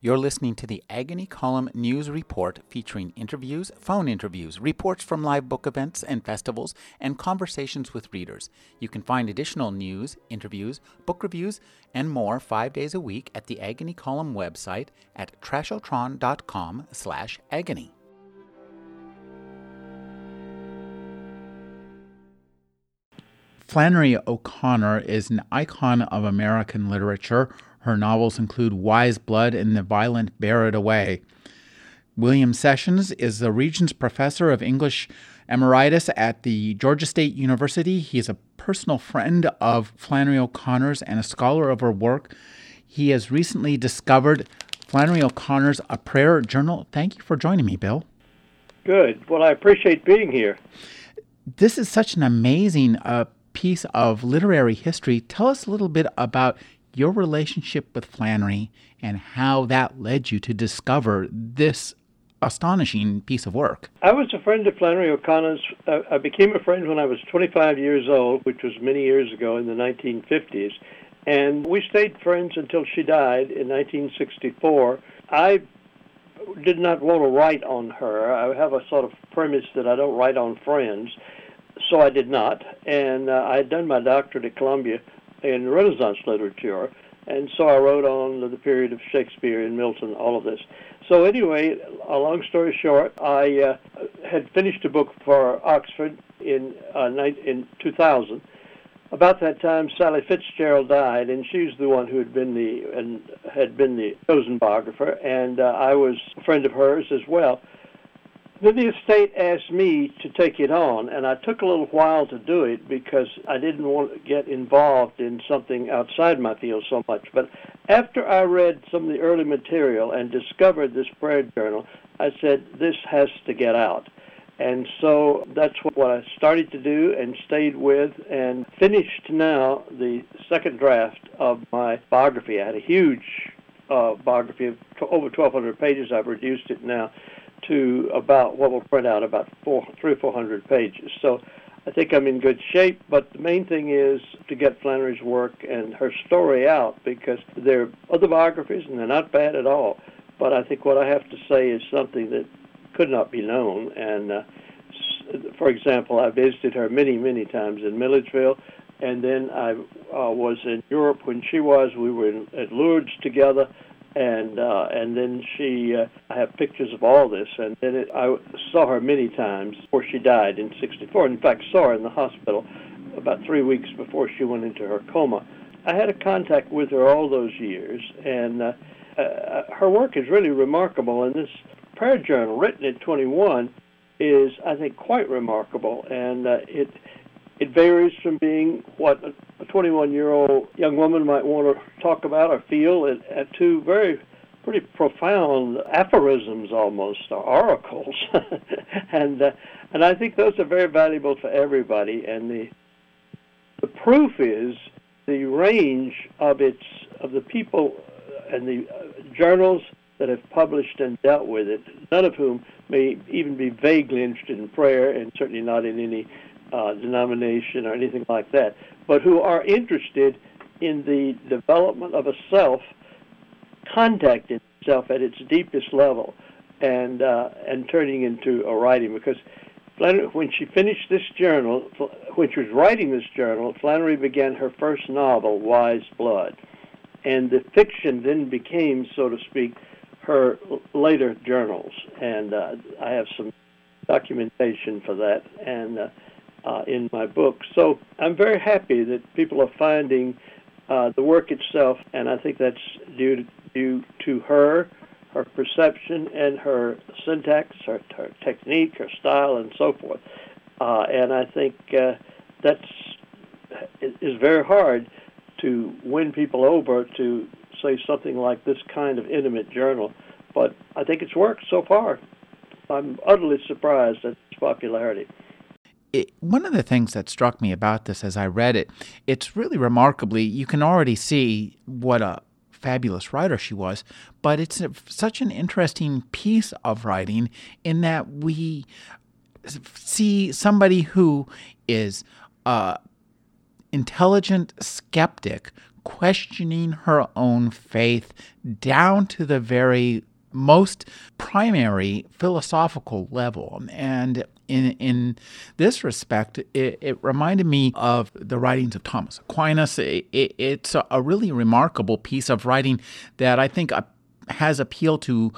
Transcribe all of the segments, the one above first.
You're listening to the Agony Column News Report featuring interviews, phone interviews, reports from live book events and festivals, and conversations with readers. You can find additional news, interviews, book reviews, and more five days a week at the Agony Column website at trashotron.com slash agony. Flannery O'Connor is an icon of American literature her novels include Wise Blood and The Violent Bear It Away. William Sessions is the Regents Professor of English Emeritus at the Georgia State University. He is a personal friend of Flannery O'Connor's and a scholar of her work. He has recently discovered Flannery O'Connor's A Prayer Journal. Thank you for joining me, Bill. Good. Well, I appreciate being here. This is such an amazing uh, piece of literary history. Tell us a little bit about your relationship with Flannery and how that led you to discover this astonishing piece of work. I was a friend of Flannery O'Connor's. I became a friend when I was 25 years old, which was many years ago in the 1950s. And we stayed friends until she died in 1964. I did not want to write on her. I have a sort of premise that I don't write on friends, so I did not. And uh, I had done my doctorate at Columbia in Renaissance literature. And so I wrote on the period of Shakespeare and Milton, all of this. So anyway, a long story short, I uh, had finished a book for Oxford in uh, in 2000. About that time, Sally Fitzgerald died, and she's the one who had been the and had been the chosen biographer, and uh, I was a friend of hers as well. Then the estate asked me to take it on, and I took a little while to do it because I didn't want to get involved in something outside my field so much. But after I read some of the early material and discovered this prayer journal, I said, this has to get out. And so that's what I started to do and stayed with and finished now the second draft of my biography. I had a huge uh, biography of t- over 1,200 pages. I've reduced it now to about what will print out about four, three or four hundred pages. So I think I'm in good shape. But the main thing is to get Flannery's work and her story out because there are other biographies and they're not bad at all. But I think what I have to say is something that could not be known. And uh, for example, I visited her many, many times in Milledgeville. And then I uh, was in Europe when she was. We were in, at Lourdes together and uh, and then she uh, I have pictures of all this, and then it, I saw her many times before she died in '64. In fact, saw her in the hospital about three weeks before she went into her coma. I had a contact with her all those years, and uh, uh, her work is really remarkable. And this prayer journal, written at 21, is I think quite remarkable, and uh, it it varies from being what 21 year old young woman might want to talk about or feel at, at to very pretty profound aphorisms almost or oracles. And uh, and I think those are very valuable for everybody. And the the proof is the range of its of the people and the uh, journals that have published and dealt with it none of whom may even be vaguely interested in prayer and certainly not in any uh, denomination or anything like that, but who are interested in the development of a self, contacting itself at its deepest level, and uh, and turning into a writing. Because Flannery, when she finished this journal, when she was writing this journal, Flannery began her first novel, Wise Blood, and the fiction then became, so to speak, her later journals. And uh, I have some documentation for that, and uh, uh, in my book. So I'm very happy that people are finding uh, the work itself, and I think that's due to, due to her, her perception, and her syntax, her, her technique, her style, and so forth. Uh, and I think uh, that's is very hard to win people over to say something like this kind of intimate journal. But I think it's worked so far. I'm utterly surprised at its popularity it, one of the things that struck me about this as I read it, it's really remarkably, you can already see what a fabulous writer she was, but it's a, such an interesting piece of writing in that we see somebody who is uh, intelligent skeptic questioning her own faith down to the very most primary philosophical level. And in, in this respect, it, it reminded me of the writings of Thomas Aquinas. It, it, it's a, really remarkable piece of writing that I think has appeal to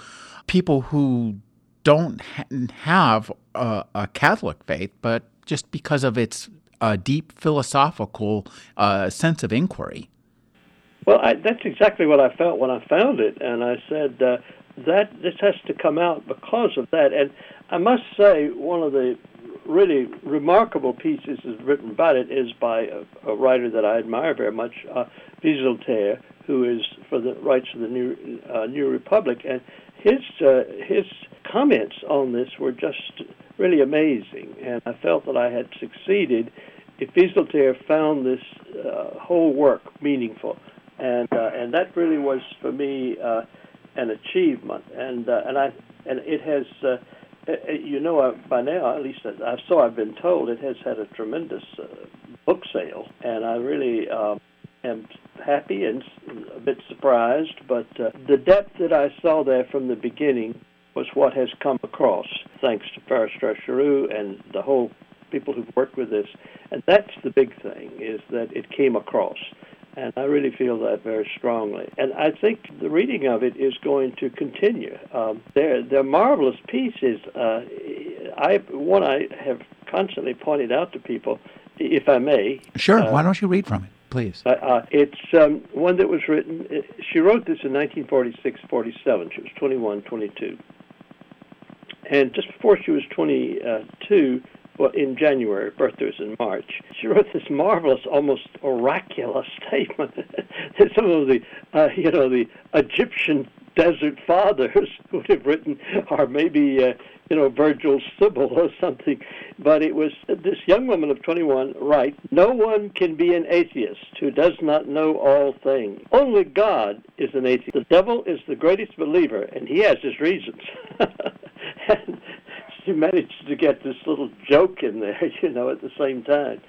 people who don't ha- have a, a, Catholic faith, but just because of its uh, deep philosophical uh, sense of inquiry. Well, I, that's exactly what I felt when I found it, and I said uh, that this has to come out because of that. And I must say, one of the really remarkable pieces written about it is by a, a writer that I admire very much, uh, who is for the rights of the New uh, New Republic, and his uh, his comments on this were just really amazing. And I felt that I had succeeded if Wieseltier found this uh, whole work meaningful, and uh, and that really was for me uh, an achievement. And uh, and I and it has. Uh, uh, uh, you know, uh, by now, at least I so I've been told, it has had a tremendous uh, book sale, and I really um, am happy and a bit surprised. But uh, the depth that I saw there from the beginning was what has come across, thanks to Giroux and the whole people who've worked with this. And that's the big thing, is that it came across and I really feel that very strongly. And I think the reading of it is going to continue. Um, they're they're marvelous pieces. Uh, I one I have constantly pointed out to people, if I may. Sure. Uh, Why don't you read from it? Please. Uh, uh it's um, one that was written. Uh, she wrote this in 1946 47. She was 21, 22. And just before she was 22, well, in January, birthday was in March. She wrote this marvelous, almost oracular statement that some of the, uh, you know, the Egyptian desert fathers would have written, or maybe, uh, you know, Virgil's Sibyl or something. But it was this young woman of 21 right, no one can be an atheist who does not know all things. Only God is an atheist. The devil is the greatest believer, and he has his reasons. and, you managed to get this little joke in there, you know, at the same time.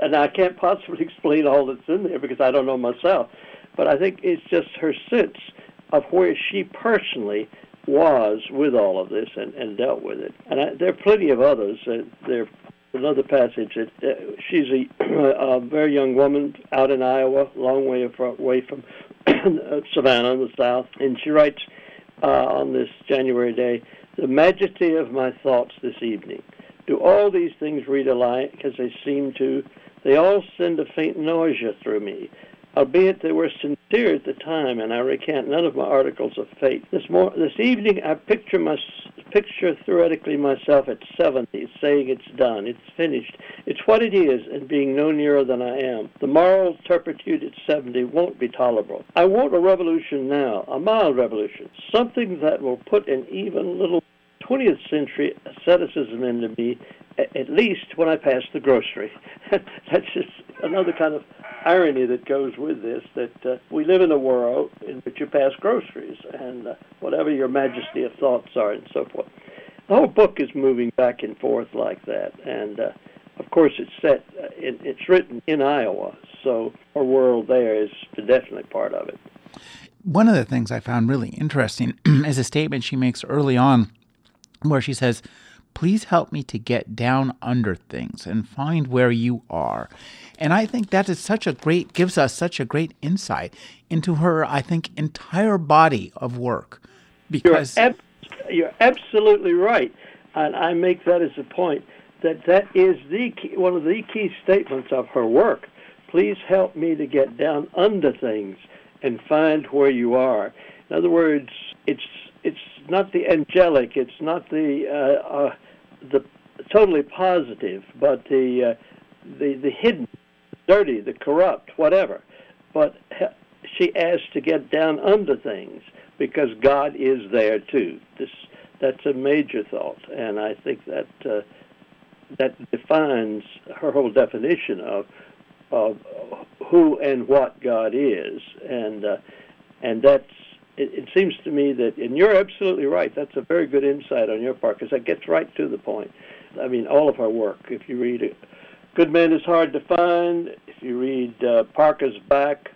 And I can't possibly explain all that's in there because I don't know myself. But I think it's just her sense of where she personally was with all of this and, and dealt with it. And I, there are plenty of others. Uh, there another passage that uh, she's a, a very young woman out in Iowa, long way away from Savannah in the south, and she writes uh, on this January day the majesty of my thoughts this evening. Do all these things read alike as they seem to? They all send a faint nausea through me, albeit they were sincere at the time, and I recant none of my articles of faith. This mor- this evening, I picture my picture theoretically myself at 70, saying it's done, it's finished, it's what it is, and being no nearer than I am. The moral turpitude at 70 won't be tolerable. I want a revolution now, a mild revolution, something that will put an even little 20th century asceticism into me, at least when I pass the grocery. That's just another kind of irony that goes with this that uh, we live in a world in which you pass groceries and uh, whatever your majesty of thoughts are and so forth. The whole book is moving back and forth like that, and uh, of course it's set. Uh, it, it's written in Iowa, so our world there is definitely part of it. One of the things I found really interesting is a statement she makes early on, where she says, Please help me to get down under things and find where you are. And I think that is such a great, gives us such a great insight into her, I think, entire body of work. Because you're, ab- you're absolutely right. And I make that as a point that that is the key, one of the key statements of her work. Please help me to get down under things and find where you are. In other words, it's it's not the angelic, it's not the uh, uh, the totally positive, but the uh, the the hidden dirty, the corrupt, whatever. But she asks to get down under things because God is there too. This that's a major thought, and I think that uh, that defines her whole definition of of who and what God is, and uh, and that's. It, it seems to me that, and you're absolutely right. That's a very good insight on your part because that gets right to the point. I mean, all of our work. If you read it, Good man is hard to find. If you read uh, Parker's Back,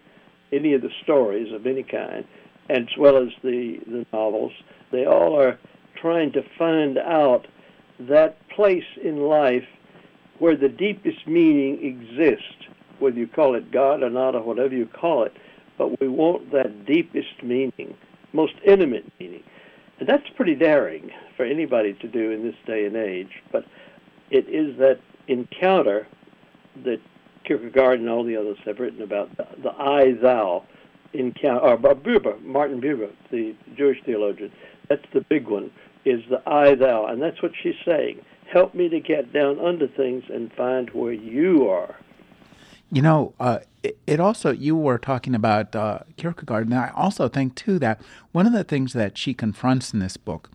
any of the stories of any kind, as well as the, the novels, they all are trying to find out that place in life where the deepest meaning exists, whether you call it God or not, or whatever you call it. But we want that deepest meaning, most intimate meaning. And that's pretty daring for anybody to do in this day and age. But it is that encounter that Kierkegaard and all the others have written about the, the I thou encounter, uh, or Buber, Martin Buber, the Jewish theologian. That's the big one, is the I thou. And that's what she's saying. Help me to get down under things and find where you are. You know, uh, it, it, also, you were talking about uh, Kierkegaard, and I also think, too, that one of the things that she confronts in this book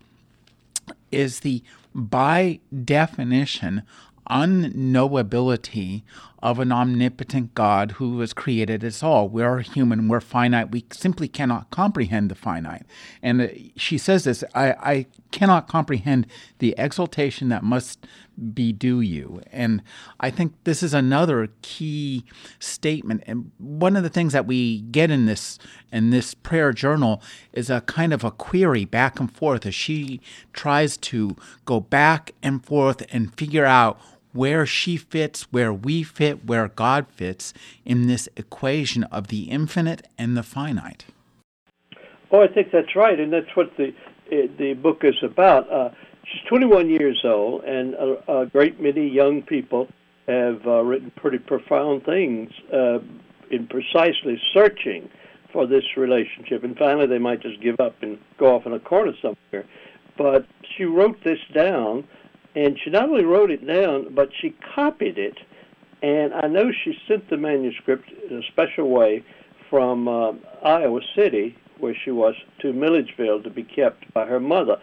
is the, by definition, unknowability of an omnipotent God who has created us all. We're human, we're finite, we simply cannot comprehend the finite. And uh, she says this I, I cannot comprehend the exaltation that must be due you. And I think this is another key statement. And one of the things that we get in this in this prayer journal is a kind of a query back and forth as she tries to go back and forth and figure out where she fits, where we fit, where God fits in this equation of the infinite and the finite. Oh, I think that's right, and that's what the the book is about. Uh, she's 21 years old, and a, a great many young people have uh, written pretty profound things uh, in precisely searching for this relationship. And finally, they might just give up and go off in a corner somewhere. But she wrote this down and she not only wrote it down, but she copied it. And I know she sent the manuscript in a special way from uh, Iowa City, where she was, to Milledgeville to be kept by her mother.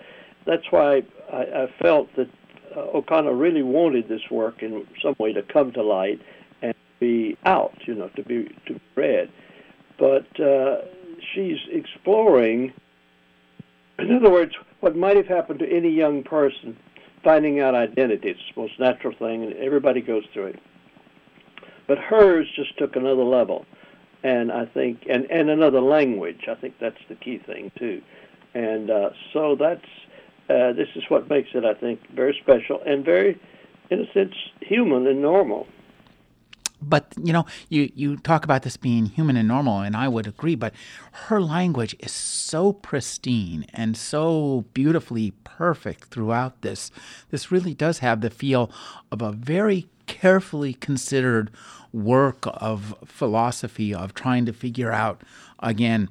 That's why I, I felt that uh, O'Connor really wanted this work in some way to come to light and be out, you know, to be to be read. But uh, she's exploring, in other words, what might have happened to any young person finding out identity. It's the most natural thing, and everybody goes through it. But hers just took another level, and I think, and and another language. I think that's the key thing too, and uh, so that's uh, this is what makes it, I think, very special and very, in a sense, human and normal but you know you you talk about this being human and normal and i would agree but her language is so pristine and so beautifully perfect throughout this. This really does have the feel of a very carefully considered work of philosophy of trying to figure out again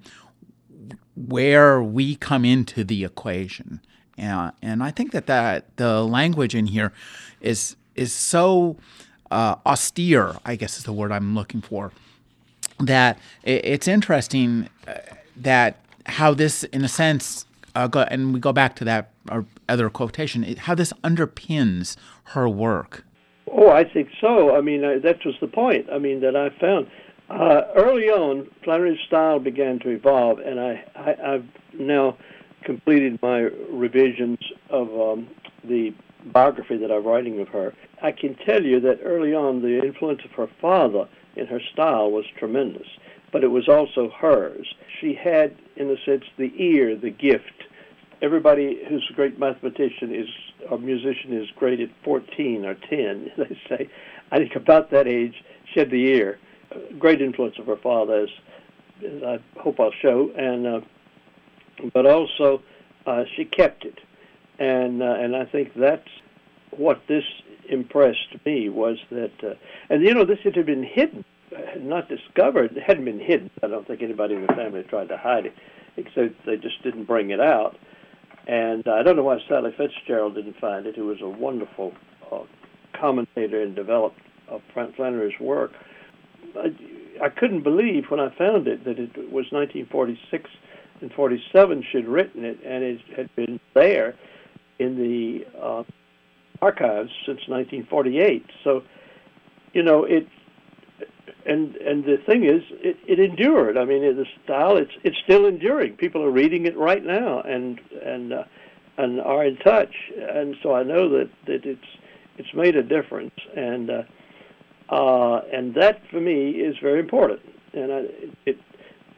where we come into the equation. And, and i think that, that the language in here is is so uh, austere, I guess is the word I'm looking for. That it's interesting uh, that how this, in a sense, uh, go, and we go back to that other quotation, how this underpins her work. Oh, I think so. I mean, uh, that was the point. I mean, that I found uh, early on, Flannery's style began to evolve, and I, I have now completed my revisions of um, the biography that I'm writing of her, I can tell you that early on the influence of her father in her style was tremendous, but it was also hers. She had, in a sense, the ear, the gift. Everybody who's a great mathematician is or musician is great at 14 or 10, they say. I think about that age, she had the ear. Great influence of her father, as, as I hope I'll show, and uh, but also uh, she kept it and uh, and I think that's what this impressed me was that, uh, and you know, this had been hidden, not discovered. It hadn't been hidden. I don't think anybody in the family tried to hide it, except they just didn't bring it out. And I don't know why Sally Fitzgerald didn't find it, who was a wonderful uh, commentator and developed of Frank Flannery's work. I, I couldn't believe when I found it that it was 1946 and 47 she'd written it, and it had been there in the uh, archives since 1948. So, you know, it and and the thing is, it, it endured. I mean, the style it's it's still enduring. People are reading it right now and and uh, and are in touch. And so I know that that it's it's made a difference. And uh, uh, and that for me is very important. And I, it,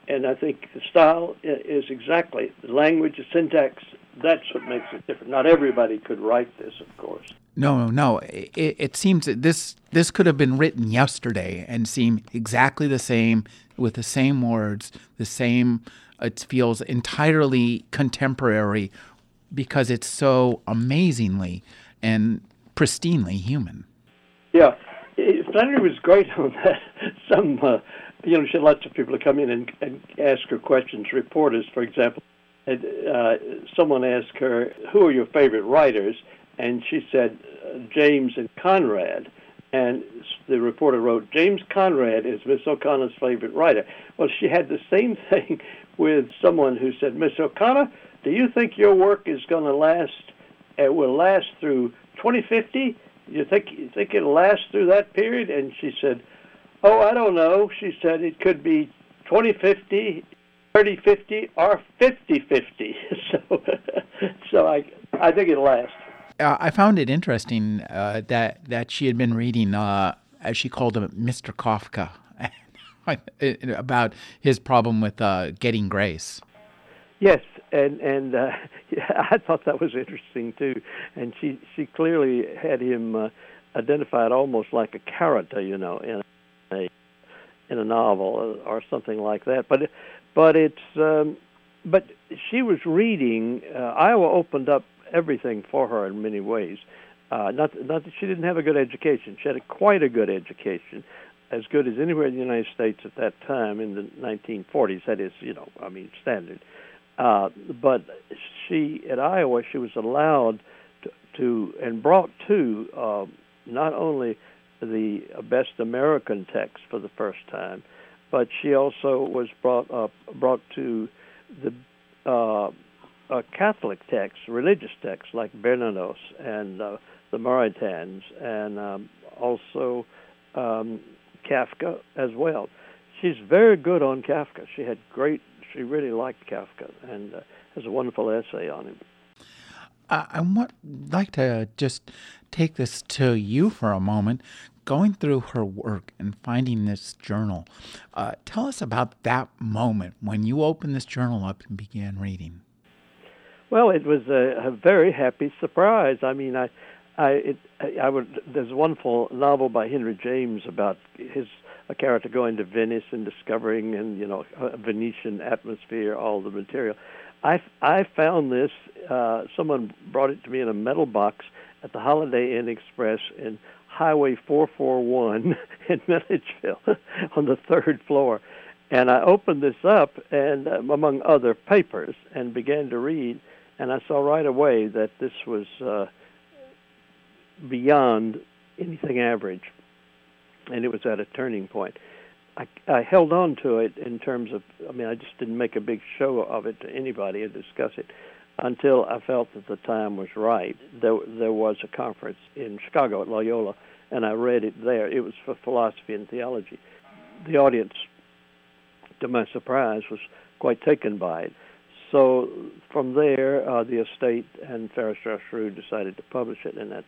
and I think the style is exactly the language, the syntax. That's what makes it different. Not everybody could write this, of course. No, no. It, it seems that this this could have been written yesterday and seem exactly the same with the same words, the same. It feels entirely contemporary because it's so amazingly and pristinely human. Yeah, Flannery was great on that. Some, uh, you know, she had lots of people to come in and, and ask her questions. Reporters, for example, uh, someone asked her, "Who are your favorite writers?" And she said, uh, "James and Conrad." And the reporter wrote, James Conrad is Miss O'Connor's favorite writer. Well, she had the same thing with someone who said, Miss O'Connor, do you think your work is going to last, it will last through 2050? You think, you think it'll last through that period? And she said, Oh, I don't know. She said it could be 2050, 3050, or 5050. so, so I, I think it'll last. Uh, I found it interesting uh, that that she had been reading, uh, as she called him, Mr. Kafka, about his problem with uh, getting grace. Yes, and and uh, yeah, I thought that was interesting too. And she she clearly had him uh, identified almost like a character, you know, in a in a novel or something like that. But but it's um, but she was reading. Uh, Iowa opened up everything for her in many ways. Uh, not not that she didn't have a good education. She had a, quite a good education, as good as anywhere in the United States at that time in the 1940s. That is, you know, I mean, standard. Uh, but she at Iowa, she was allowed to, to and brought to uh, not only the best American text for the first time, but she also was brought up brought to the uh, uh, Catholic texts, religious texts like Bernanos and uh, the Maritains, and um, also um, Kafka as well. She's very good on Kafka. She had great she really liked Kafka and uh, has a wonderful essay on him. I would like to just take this to you for a moment. Going through her work and finding this journal, uh, tell us about that moment when you opened this journal up and began reading. Well, it was a, a very happy surprise. I mean, I, I, it, I would. There's a wonderful novel by Henry James about his a character going to Venice and discovering and you know a Venetian atmosphere, all the material. I I found this. Uh, someone brought it to me in a metal box at the Holiday Inn Express in Highway 441 in Milledgeville on the third floor. And I opened this up and um, among other papers and began to read and I saw right away that this was uh, beyond anything average and it was at a turning point. I, I held on to it in terms of, I mean, I just didn't make a big show of it to anybody and discuss it until I felt that the time was right. There, there was a conference in Chicago at Loyola, and I read it there. It was for philosophy and theology. The audience, to my surprise, was quite taken by it. So from there, uh, the estate and Farrar Straus decided to publish it, and that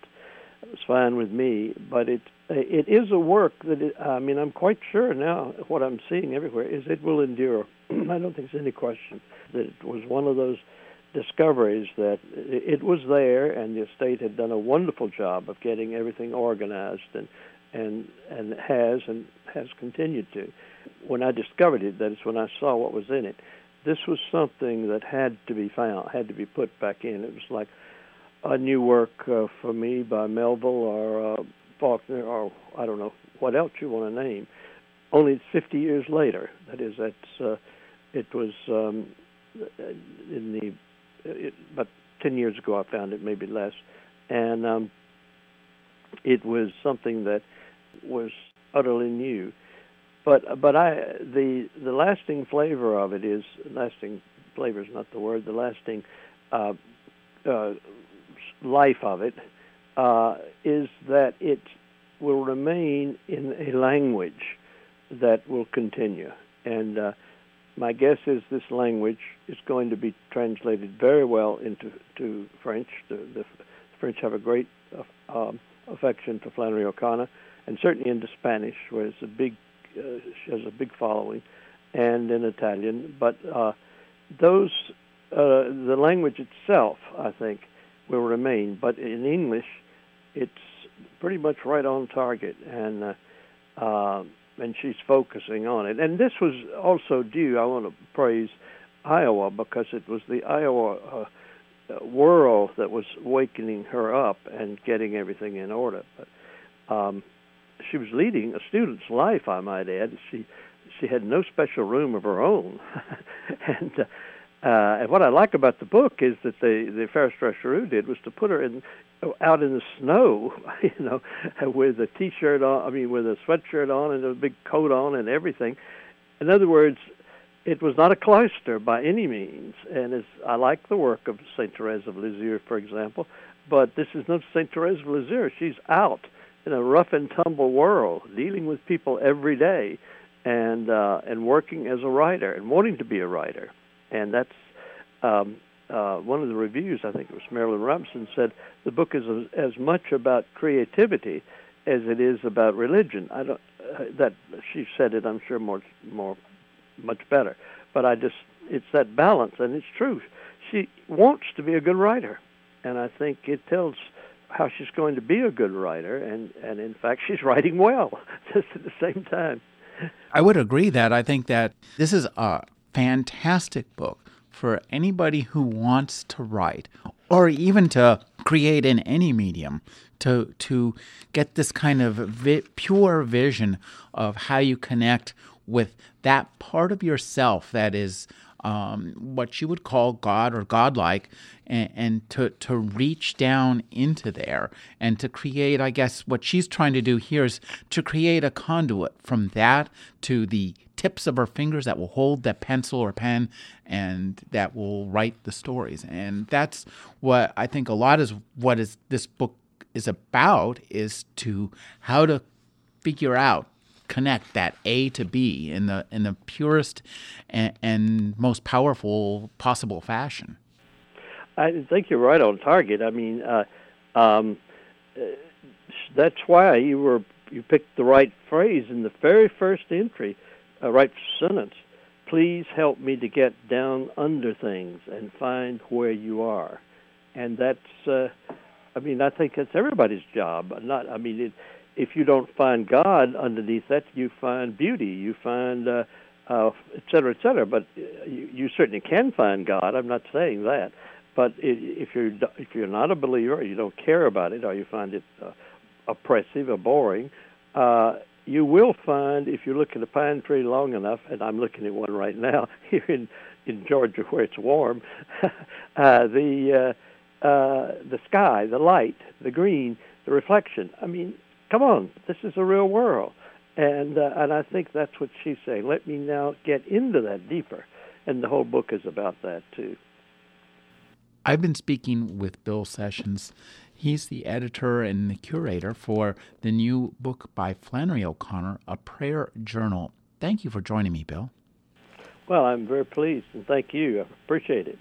was fine with me. But it it is a work that it, I mean I'm quite sure now what I'm seeing everywhere is it will endure. I don't think there's any question that it was one of those discoveries that it was there and the estate had done a wonderful job of getting everything organized and and and has and has continued to. When I discovered it, that is when I saw what was in it. This was something that had to be found, had to be put back in. It was like a new work uh, for me by Melville or uh, Faulkner or I don't know what else you want to name. Only it's 50 years later. That is, that's uh, it was um, in the it, about 10 years ago. I found it, maybe less, and um, it was something that was utterly new. But but I the the lasting flavor of it is lasting flavor is not the word. The lasting uh, uh, life of it uh, is that it will remain in a language that will continue. And uh, my guess is this language is going to be translated very well into to French. The, the French have a great uh, um, affection for Flannery O'Connor, and certainly into Spanish, where it's a big, uh, she has a big following, and in Italian. But uh, those, uh, the language itself, I think, will remain. But in English, it's pretty much right on target, and uh, uh, and she's focusing on it. And this was also due. I want to praise Iowa because it was the Iowa uh, uh, world that was wakening her up and getting everything in order. But um, she was leading a student's life, I might add. She she had no special room of her own, and. Uh, and what I like about the book is that the the Farrar Straus Giroux did was to put her in out in the snow, you know, with a t-shirt on. I mean, with a sweatshirt on and a big coat on and everything. In other words, it was not a cloister by any means, and as I like the work of Saint Therese of Lisieux, for example, but this is not Saint Therese of Lisieux. She's out in a rough and tumble world, dealing with people every day, and uh, and working as a writer and wanting to be a writer, and that's. Um, uh, one of the reviews, I think it was Marilynne Robinson, said the book is as, much about creativity as it is about religion. I don't. Uh, that she said it, I'm sure more more much better. But I just, it's that balance, and it's true. She wants to be a good writer, and I think it tells how she's going to be a good writer, and, and in fact, she's writing well just at the same time. I would agree that I think that this is a fantastic book for anybody who wants to write or even to create in any medium to to get this kind of vi- pure vision of how you connect with that part of yourself that is um, what you would call God or godlike, and, and, to, to reach down into there and to create, I guess, what she's trying to do here is to create a conduit from that to the tips of our fingers that will hold that pencil or pen and that will write the stories. And that's what I think a lot is what is this book is about is to how to figure out connect that A to B in the in the purest and, and most powerful possible fashion. I think you're right on target. I mean, uh, um, uh, that's why you were you picked the right phrase in the very first entry, uh, right sentence. Please help me to get down under things and find where you are, and that's. Uh, I mean, I think that's everybody's job. Not, I mean, it, if you don't find God underneath that, you find beauty, you find uh, uh, et cetera, et cetera. But uh, you, you certainly can find God. I'm not saying that. But if you're if you're not a believer, or you don't care about it, or you find it uh, oppressive or boring, uh, you will find if you look at a pine tree long enough, and I'm looking at one right now here in in Georgia where it's warm, uh, the uh, uh, the sky, the light, the green, the reflection. I mean, come on, this is a real world. And uh, and I think that's what she's saying. Let me now get into that deeper, and the whole book is about that too. I've been speaking with Bill Sessions. He's the editor and the curator for the new book by Flannery O'Connor, A Prayer Journal. Thank you for joining me, Bill. Well, I'm very pleased, and thank you. I appreciate it.